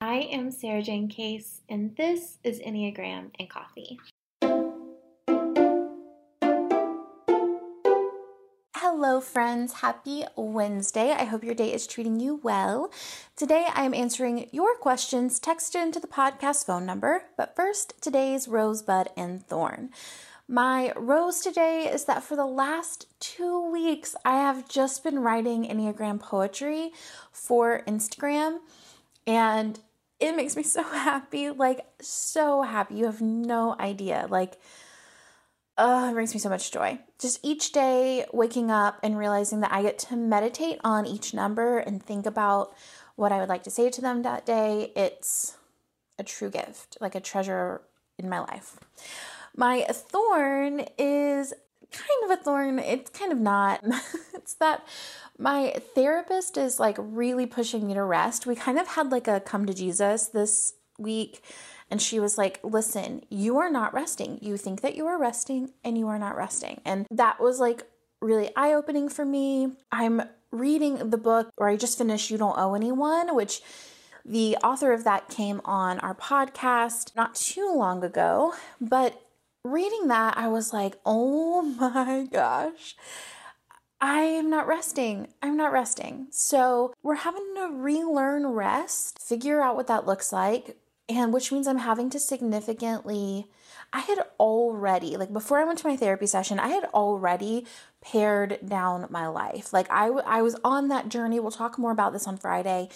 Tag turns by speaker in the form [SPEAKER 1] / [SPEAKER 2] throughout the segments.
[SPEAKER 1] I am Sarajane Case, and this is Enneagram and Coffee. Hello, friends. Happy Wednesday. I hope your day is treating you well. Today, I am answering your questions texted into the podcast phone number. But first, today's Rosebud and Thorn. My rose today is that for the last two weeks, I have just been writing Enneagram poetry for Instagram. And it makes me so happy, like so happy. You have no idea. Like, uh, it brings me so much joy. Just each day waking up and realizing that I get to meditate on each number and think about what I would like to say to them that day. It's a true gift, like a treasure in my life. My thorn is kind of a thorn. It's kind of not. it's that my therapist is like really pushing me to rest. We kind of had like a come to Jesus this week. And she was like, Listen, you are not resting. You think that you are resting and you are not resting. And that was like really eye opening for me. I'm reading the book, or I just finished You Don't Owe Anyone, which the author of that came on our podcast not too long ago. But reading that, I was like, Oh my gosh. I am not resting. I'm not resting. So we're having to relearn rest, figure out what that looks like, and which means I'm having to significantly. I had already, like before I went to my therapy session, I had already pared down my life. Like I, I was on that journey. We'll talk more about this on Friday.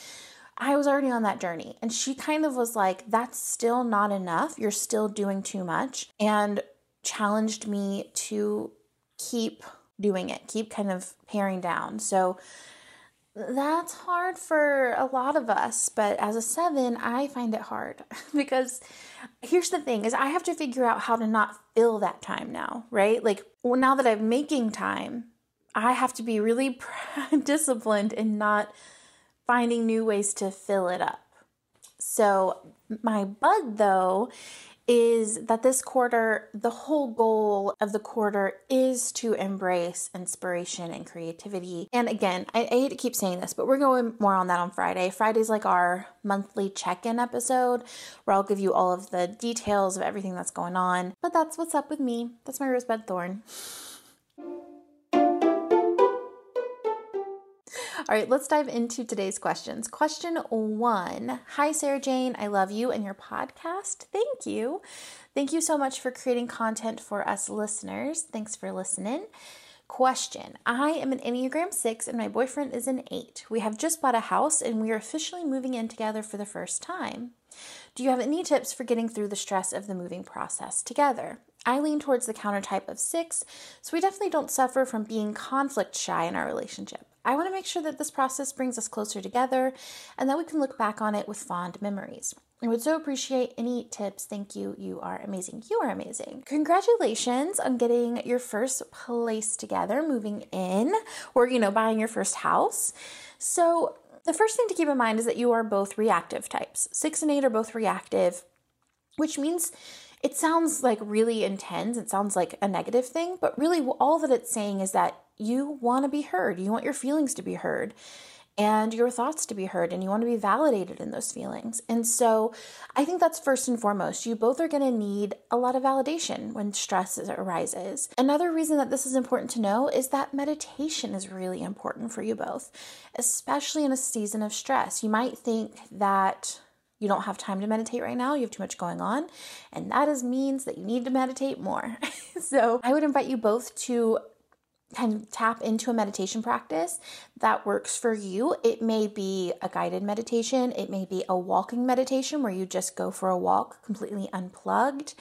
[SPEAKER 1] I was already on that journey. And she kind of was like, that's still not enough. You're still doing too much. And challenged me to keep doing it, keep kind of paring down. So that's hard for a lot of us, but as a 7, I find it hard because here's the thing is I have to figure out how to not fill that time now, right? Like well, now that I'm making time, I have to be really disciplined and not finding new ways to fill it up. So my bug though is that this quarter, the whole goal of the quarter is to embrace inspiration and creativity. And again, I, I, hate to keep saying this, but we're going more on that on Friday. Friday's like our monthly check in episode where I'll give you all of the details of everything that's going on. But that's what's up with me. That's my rosebud thorn. All right, let's dive into today's questions. Question one Hi, Sarajane. I love you and your podcast. Thank you. Thank you so much for creating content for us listeners. Thanks for listening. Question I am an Enneagram 6 and my boyfriend is an 8. We have just bought a house and we are officially moving in together for the first time. Do you have any tips for getting through the stress of the moving process together? I lean towards the countertype of 6, so we definitely don't suffer from being conflict shy in our relationship. I want to make sure that this process brings us closer together and that we can look back on it with fond memories. I would so appreciate any tips. Thank you. You are amazing. You are amazing. Congratulations on getting your first place together, moving in, or, you know, buying your first house. So, the first thing to keep in mind is that you are both reactive types. Six and eight are both reactive, which means it sounds like really intense. It sounds like a negative thing, but really all that it's saying is that you want to be heard. You want your feelings to be heard and your thoughts to be heard, and you want to be validated in those feelings. And so I think that's first and foremost. You both are going to need a lot of validation when stress arises. Another reason that this is important to know is that meditation is really important for you both, especially in a season of stress. You might think that you don't have time to meditate right now, you have too much going on, and that is means that you need to meditate more. so, I would invite you both to kind of tap into a meditation practice that works for you. It may be a guided meditation, it may be a walking meditation where you just go for a walk completely unplugged.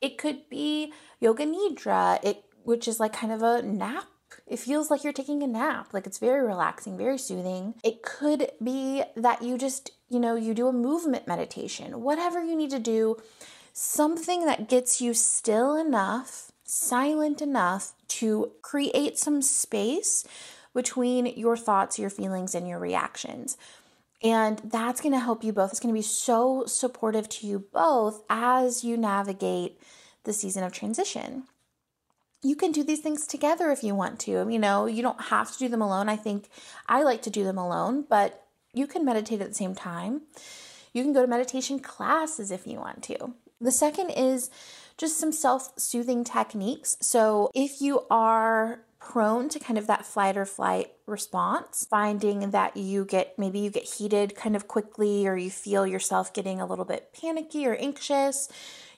[SPEAKER 1] It could be yoga nidra, it which is like kind of a nap. It feels like you're taking a nap. Like it's very relaxing, very soothing. It could be that you just, you know, you do a movement meditation. Whatever you need to do, something that gets you still enough, silent enough to create some space between your thoughts, your feelings, and your reactions. And that's going to help you both. It's going to be so supportive to you both as you navigate the season of transition. You can do these things together if you want to. You know, you don't have to do them alone. I think I like to do them alone, but you can meditate at the same time. You can go to meditation classes if you want to. The second is just some self soothing techniques. So, if you are prone to kind of that flight or flight response, finding that you get maybe you get heated kind of quickly or you feel yourself getting a little bit panicky or anxious,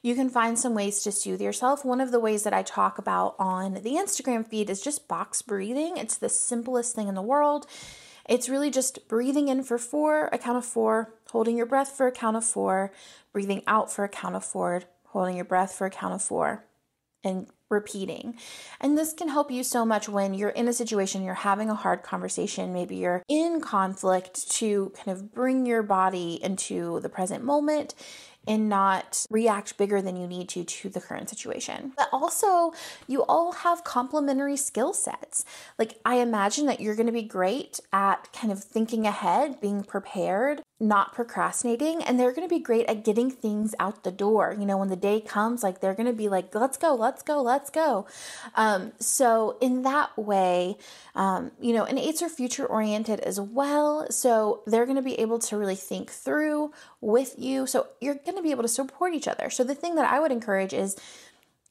[SPEAKER 1] you can find some ways to soothe yourself. One of the ways that I talk about on the Instagram feed is just box breathing. It's the simplest thing in the world. It's really just breathing in for four, a count of four, holding your breath for a count of four, breathing out for a count of four, holding your breath for a count of four, and repeating. And this can help you so much when you're in a situation, you're having a hard conversation, maybe you're in conflict to kind of bring your body into the present moment and not react bigger than you need to to the current situation. But also, you all have complementary skill sets. Like, I imagine that you're going to be great at kind of thinking ahead, being prepared, not procrastinating and they're going to be great at getting things out the door you know when the day comes like they're going to be like let's go let's go let's go. Um, so in that way um, you know and eights are future oriented as well. So they're going to be able to really think through with you. So you're going to be able to support each other. So the thing that i would encourage is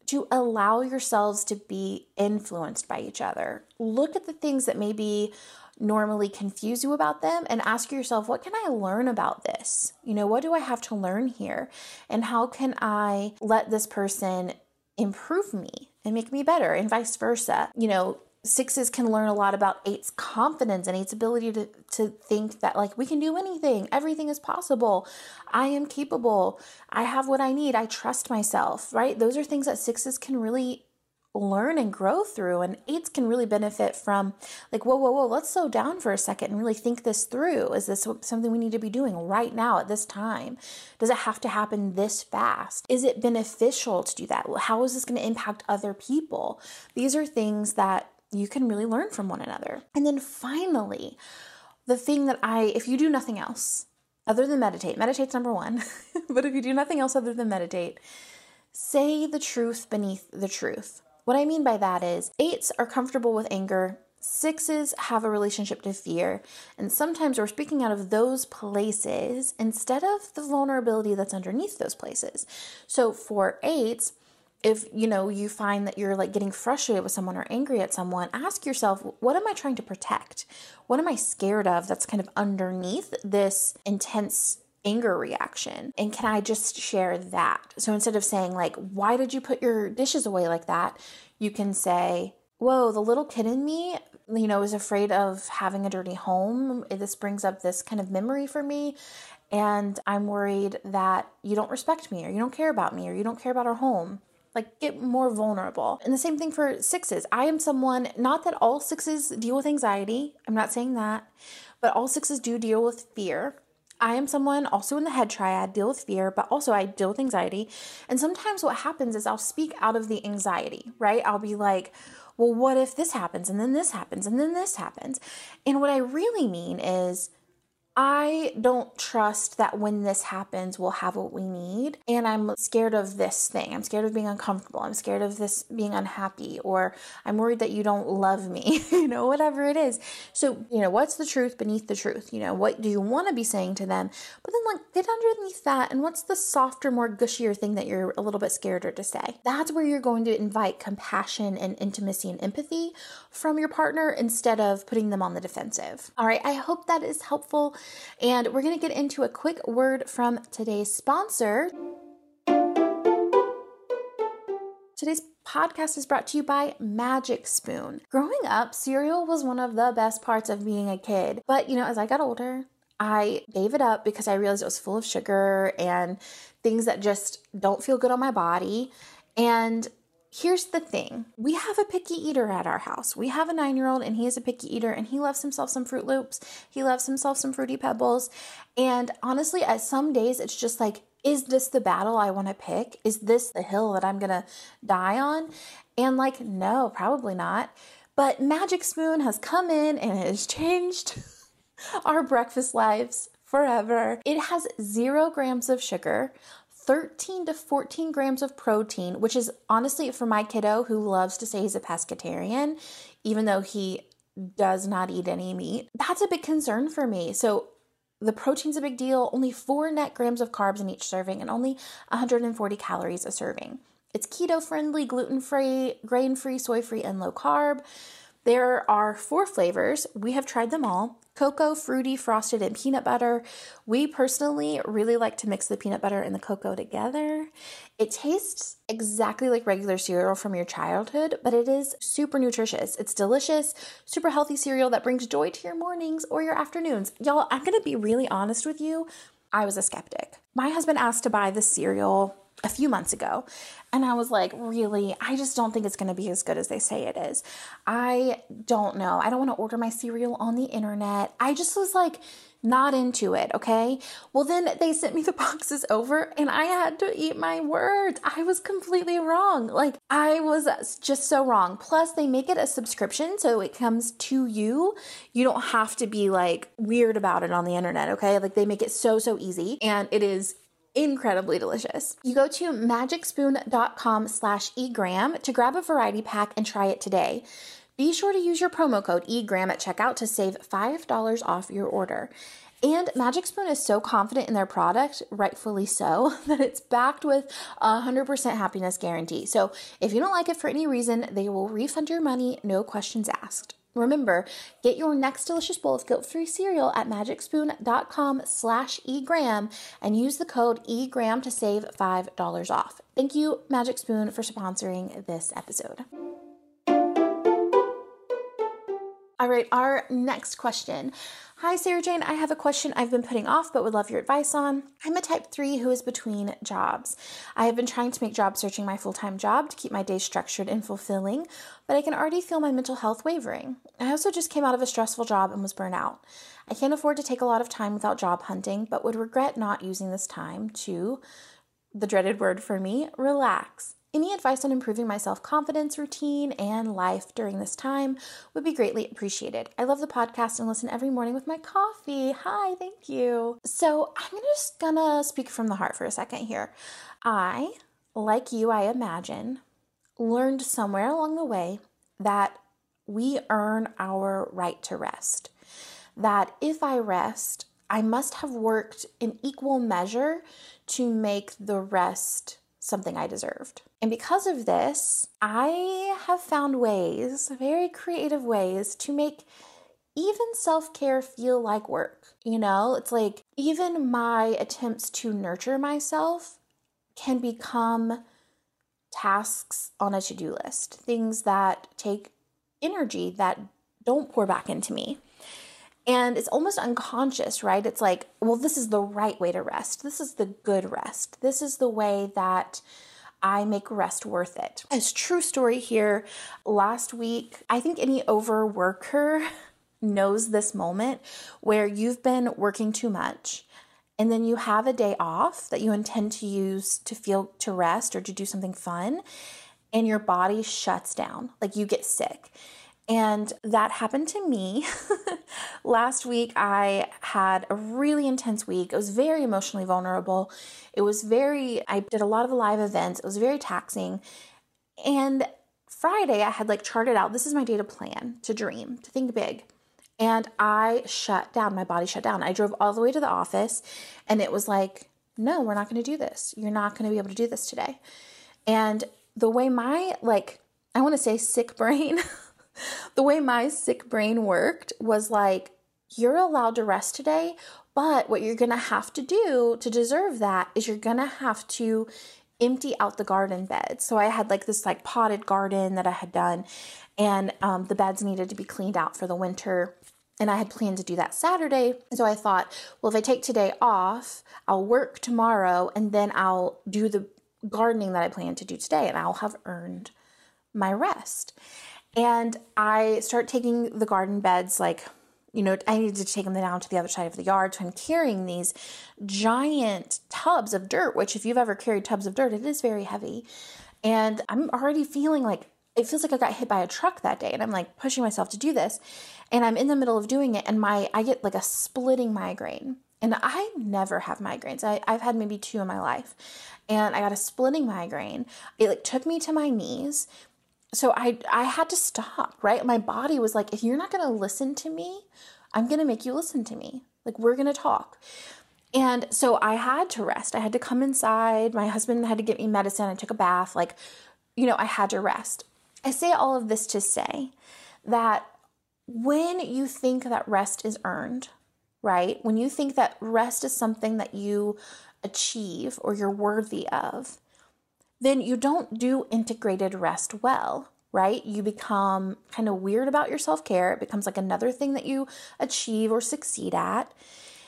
[SPEAKER 1] to allow yourselves to be influenced by each other. Look at the things that maybe normally confuse you about them and ask yourself, what can I learn about this? You know, what do I have to learn here? And how can I let this person improve me and make me better and vice versa? You know, sixes can learn a lot about eight's confidence and eight's ability to, to think that like we can do anything. Everything is possible. I am capable. I have what i need. I trust myself right? Those are things that sixes can really learn and grow through. And eights can really benefit from, like, whoa, whoa, whoa, let's slow down for a second and really think this through. Is this something we need to be doing right now at this time? Does it have to happen this fast? Is it beneficial to do that? How is this going to impact other people? These are things that you can really learn from one another. And then finally, the thing that I, if you do nothing else other than meditate, meditate's number one, but if you do nothing else other than meditate, say the truth beneath the truth. What I mean by that is eights are comfortable with anger, sixes have a relationship to fear, and sometimes we're speaking out of those places instead of the vulnerability that's underneath those places. So for eights, if you know you find that you're like getting frustrated with someone or angry at someone ask yourself what am i trying to protect what am i scared of that's kind of underneath this intense anger reaction and can i just share that so instead of saying like why did you put your dishes away like that you can say whoa the little kid in me you know is afraid of having a dirty home this brings up this kind of memory for me and i'm worried that you don't respect me or you don't care about me or you don't care about our home like get more vulnerable. And the same thing for sixes. I am someone, not that all sixes deal with anxiety, I'm not saying that, but all sixes do deal with fear. I am someone also in the head triad, deal with fear, but also I deal with anxiety. And sometimes what happens is I'll speak out of the anxiety, right? I'll be like, well, what if this happens and then this happens and then this happens? And what I really mean is, I don't trust that when this happens, we'll have what we need. And I'm scared of this thing. I'm scared of being uncomfortable. I'm scared of this being unhappy, or I'm worried that you don't love me, you know, whatever it is. So, you know, what's the truth beneath the truth? You know, what do you want to be saying to them? But then, like, get underneath that. And what's the softer, more gushier thing that you're a little bit scared to say? That's where you're going to invite compassion and intimacy and empathy from your partner instead of putting them on the defensive. All right. I hope that is helpful. And we're going to get into a quick word from today's sponsor. Today's podcast is brought to you by Magic Spoon. Growing up, cereal was one of the best parts of being a kid. But, you know, as I got older, I gave it up because I realized it was full of sugar and things that just don't feel good on my body. And Here's the thing we have a picky eater at our house. We have a nine year old and he is a picky eater and he loves himself some Froot Loops. He loves himself some Fruity Pebbles. And honestly, at some days, it's just like, is this the battle I want to pick? Is this the hill that I'm going to die on? And like, no, probably not. But Magic Spoon has come in and has changed our breakfast lives forever. It has zero grams of sugar, 13 to 14 grams of protein, which is honestly for my kiddo who loves to say he's a pescatarian, even though he does not eat any meat. That's a big concern for me. So the protein's a big deal, only four net grams of carbs in each serving and only 140 calories a serving. It's keto friendly, gluten free, grain free, soy free, and low carb. There are four flavors. We have tried them all cocoa, fruity, frosted, and peanut butter. We personally really like to mix the peanut butter and the cocoa together. It tastes exactly like regular cereal from your childhood, but it is super nutritious. It's delicious, super healthy cereal that brings joy to your mornings or your afternoons. Y'all, I'm gonna be really honest with you. I was a skeptic. My husband asked to buy the cereal a few months ago. And I was like, really? I just don't think it's going to be as good as they say it is. I don't know. I don't want to order my cereal on the internet. I just was like, not into it, okay? Well, then they sent me the boxes over and I had to eat my words. I was completely wrong. Like, I was just so wrong. Plus, they make it a subscription so it comes to you. You don't have to be like weird about it on the internet, okay? Like, they make it so, so easy and it is incredibly delicious. You go to magicspoon.com slash egram to grab a variety pack and try it today. Be sure to use your promo code egram at checkout to save $5 off your order. And Magic Spoon is so confident in their product, rightfully so, that it's backed with a 100% happiness guarantee. So if you don't like it for any reason, they will refund your money, no questions asked. Remember, get your next delicious bowl of guilt-free cereal at magicspoon.com slash egram and use the code egram to save $5 off. Thank you, Magic Spoon, for sponsoring this episode. All right, our next question. Hi, Sarajane. I have a question I've been putting off but would love your advice on. I'm a type 3 who is between jobs. I have been trying to make job searching my full time job to keep my day structured and fulfilling, but I can already feel my mental health wavering. I also just came out of a stressful job and was burnt out. I can't afford to take a lot of time without job hunting, but would regret not using this time to, the dreaded word for me, relax. Any advice on improving my self confidence routine and life during this time would be greatly appreciated. I love the podcast and listen every morning with my coffee. Hi, thank you. So, I'm just gonna speak from the heart for a second here. I, like you, I imagine, learned somewhere along the way that we earn our right to rest. That if I rest, I must have worked in equal measure to make the rest something I deserved. And because of this, I have found ways, very creative ways, to make even self care feel like work. You know, it's like even my attempts to nurture myself can become tasks on a to do list, things that take energy that don't pour back into me. And it's almost unconscious, right? It's like, well, this is the right way to rest. This is the good rest. This is the way that I make rest worth it. As true story here, last week, I think any overworker knows this moment where you've been working too much and then you have a day off that you intend to use to feel to rest or to do something fun and your body shuts down like you get sick and that happened to me. Last week, I had a really intense week. It was very emotionally vulnerable. It was very, I did a lot of live events. It was very taxing. And Friday, I had like charted out this is my day to plan, to dream, to think big. And I shut down. My body shut down. I drove all the way to the office and it was like, no, we're not going to do this. You're not going to be able to do this today. And the way my, like, I want to say sick brain, the way my sick brain worked was like, you're allowed to rest today, but what you're gonna have to do to deserve that is you're gonna have to empty out the garden beds. So I had like this like potted garden that I had done, and um, the beds needed to be cleaned out for the winter. And I had planned to do that Saturday. So I thought, well, if I take today off, I'll work tomorrow and then I'll do the gardening that I plan to do today and I'll have earned my rest. And I start taking the garden beds like you know, I needed to take them down to the other side of the yard. So I'm carrying these giant tubs of dirt, which, if you've ever carried tubs of dirt, it is very heavy. And I'm already feeling like it feels like I got hit by a truck that day. And I'm like pushing myself to do this. And I'm in the middle of doing it. And my, I get like a splitting migraine. And I never have migraines. I, I've had maybe two in my life. And I got a splitting migraine. It like took me to my knees so I I had to stop, right? My body was like, if you're not going to listen to me, I'm going to make you listen to me. Like, we're going to talk. And so I had to rest. I had to come inside. My husband had to get me medicine. I took a bath. Like, you know, I had to rest. I say all of this to say that when you think that rest is earned, right? When you think that rest is something that you achieve or you're worthy of, then you don't do integrated rest well, right? You become kind of weird about your self care. It becomes like another thing that you achieve or succeed at.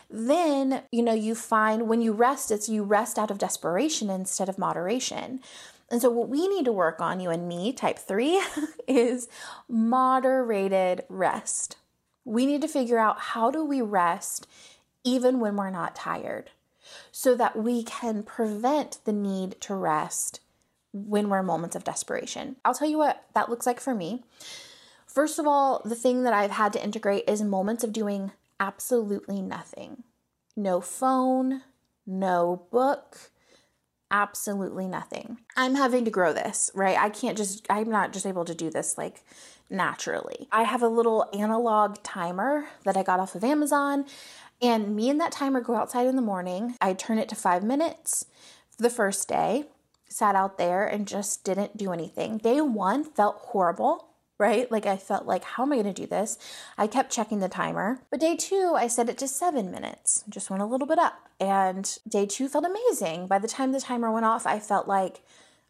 [SPEAKER 1] Then, you know, you find when you rest, it's you rest out of desperation instead of moderation. And so, what we need to work on, you and me, type three, is moderated rest. We need to figure out how do we rest even when we're not tired so that we can prevent the need to rest when we're in moments of desperation. I'll tell you what that looks like for me. First of all, the thing that I've had to integrate is moments of doing absolutely nothing. No phone, no book, absolutely nothing. I'm having to grow this, right? I can't just, I'm not just able to do this like naturally. I have a little analog timer that I got off of Amazon, and me and that timer go outside in the morning. I turn it to five minutes the first day, sat out there and just didn't do anything. Day one felt horrible right? Like I felt like, how am I going to do this? I kept checking the timer. But day two, I set it to seven minutes, just went a little bit up. And day two felt amazing. By the time the timer went off, I felt like,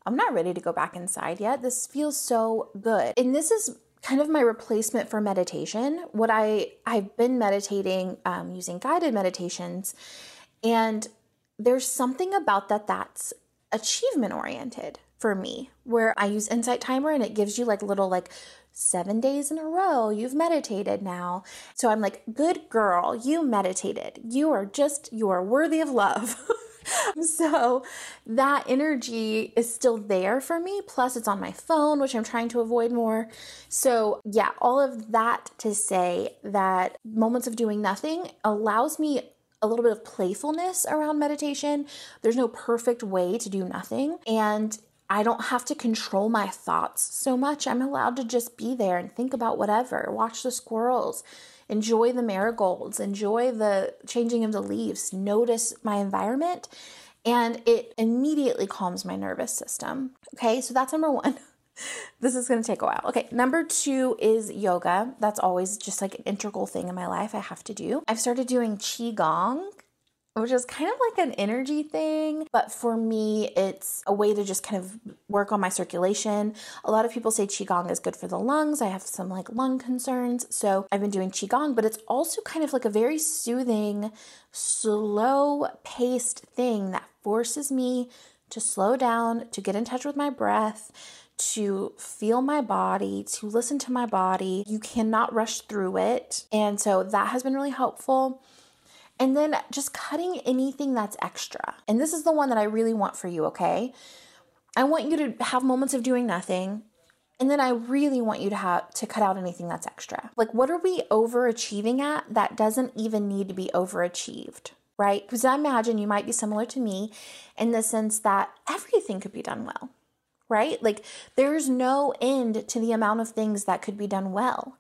[SPEAKER 1] I'm not ready to go back inside yet. This feels so good. And this is kind of my replacement for meditation. What I I've been meditating um, using guided meditations, and there's something about that that's achievement oriented for me where I use Insight Timer and it gives you like little like seven days in a row, you've meditated now. So I'm like, good girl, you meditated. You are just, you are worthy of love. so that energy is still there for me. Plus, it's on my phone, which I'm trying to avoid more. So, yeah, all of that to say that moments of doing nothing allows me a little bit of playfulness around meditation. There's no perfect way to do nothing. And I don't have to control my thoughts so much. I'm allowed to just be there and think about whatever, watch the squirrels, enjoy the marigolds, enjoy the changing of the leaves, notice my environment, and it immediately calms my nervous system. Okay, so that's number one. this is going to take a while. Okay, number two is yoga. That's always just like an integral thing in my life I have to do. I've started doing Qigong which is kind of like an energy thing. But for me, it's a way to just kind of work on my circulation. A lot of people say Qigong is good for the lungs. I have some like lung concerns. So I've been doing Qigong, but it's also kind of like a very soothing, slow paced thing that forces me to slow down, to get in touch with my breath to feel my body, to listen to my body. You cannot rush through it. And so that has been really helpful. And then just cutting anything that's extra. And this is the one that I really want for you, okay? I want you to have moments of doing nothing. And then I really want you to have to cut out anything that's extra. Like what are we overachieving at that doesn't even need to be overachieved? Right? Because I imagine you might be similar to me in the sense that everything could be done well right? Like there's no end to the amount of things that could be done well.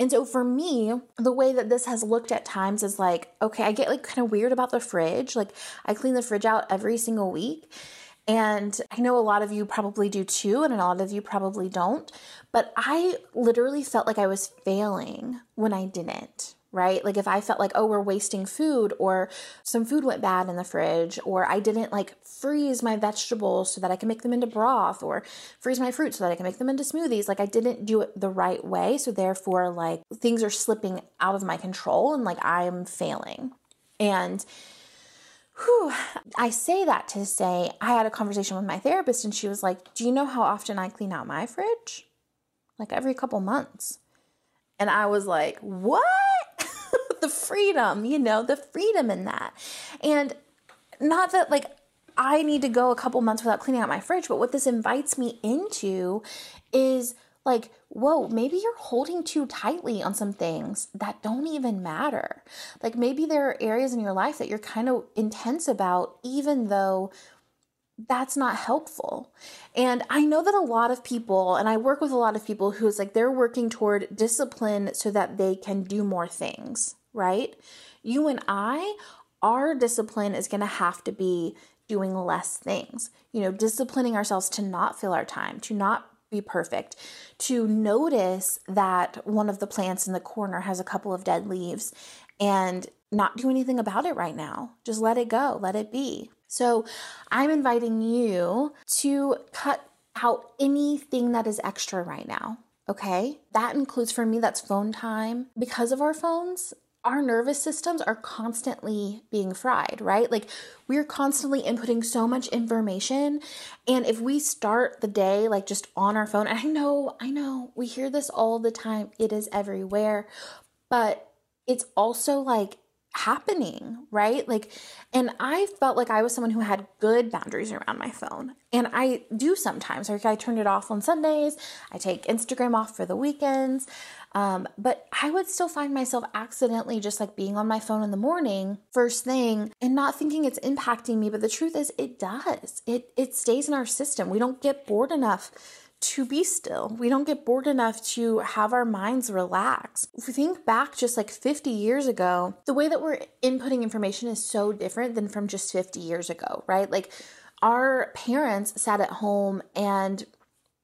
[SPEAKER 1] And so for me, the way that this has looked at times is like, okay, I get like kind of weird about the fridge. Like I clean the fridge out every single week. And I know a lot of you probably do too, and a lot of you probably don't. But I literally felt like I was failing when I didn't right? Like if I felt like, oh, we're wasting food, or some food went bad in the fridge, or I didn't like freeze my vegetables so that I can make them into broth, or freeze my fruit so that I can make them into smoothies. Like I didn't do it the right way. So therefore, like things are slipping out of my control and like I'm failing. And whew, I say that to say I had a conversation with my therapist and she was like, Do you know how often I clean out my fridge? Like every couple months. And I was like, What? The freedom, you know, the freedom in that. And not that like I need to go a couple months without cleaning out my fridge, but what this invites me into is like, whoa, maybe you're holding too tightly on some things that don't even matter. Like maybe there are areas in your life that you're kind of intense about, even though that's not helpful. And I know that a lot of people, and I work with a lot of people who's like they're working toward discipline so that they can do more things right? You and I, our discipline is going to have to be doing less things, you know, disciplining ourselves to not fill our time, to not be perfect, to notice that one of the plants in the corner has a couple of dead leaves and not do anything about it right now. Just let it go, let it be. So, I'm inviting you to cut out anything that is extra right now. Okay. That includes for me, that's phone time. Because of our phones, our nervous systems are constantly being fried, right? Like we're constantly inputting so much information. And if we start the day like just on our phone, and I know, I know, we hear this all the time, it is everywhere, but it's also like happening, right? Like, and I felt like I was someone who had good boundaries around my phone. And I do sometimes. Like, I turn it off on Sundays, I take Instagram off for the weekends. Um, but I would still find myself accidentally just like being on my phone in the morning, first thing, and not thinking it's impacting me. But the truth is, it does. It it stays in our system. We don't get bored enough to be still. We don't get bored enough to have our minds relax. If we think back just like 50 years ago, the way that we're inputting information is so different than from just 50 years ago, right? Like our parents sat at home and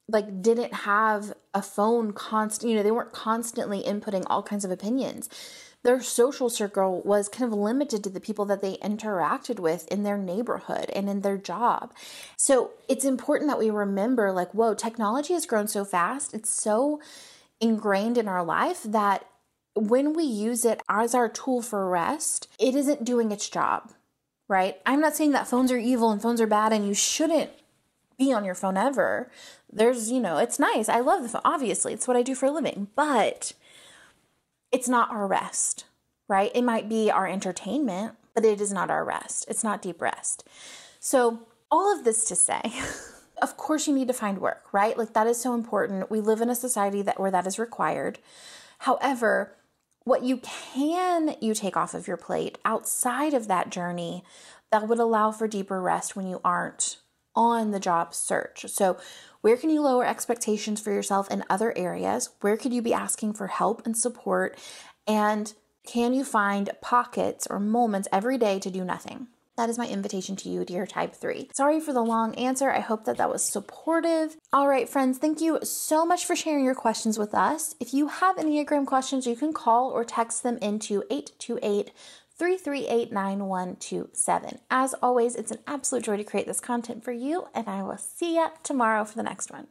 [SPEAKER 1] like didn't have a phone constant, you know, they weren't constantly inputting all kinds of opinions. Their social circle was kind of limited to the people that they interacted with in their neighborhood and in their job. So it's important that we remember like, whoa, technology has grown so fast. It's so ingrained in our life that when we use it as our tool for rest, it isn't doing its job, right? I'm not saying that phones are evil and phones are bad and you shouldn't be on your phone ever. There's, you know, it's nice. I love the phone. Obviously, it's what I do for a living, but it's not our rest, right? It might be our entertainment, but it is not our rest. It's not deep rest. So, all of this to say, of course you need to find work, right? Like that is so important. We live in a society that where that is required. However, what you can you take off of your plate outside of that journey that would allow for deeper rest when you aren't on the job search. So, where can you lower expectations for yourself in other areas? Where could you be asking for help and support? And can you find pockets or moments every day to do nothing? That is my invitation to you, dear type 3. Sorry for the long answer. I hope that that was supportive. All right, friends, thank you so much for sharing your questions with us. If you have Enneagram questions, you can call or text them into 828 338 9127. As always, it's an absolute joy to create this content for you, and I will see you tomorrow for the next one.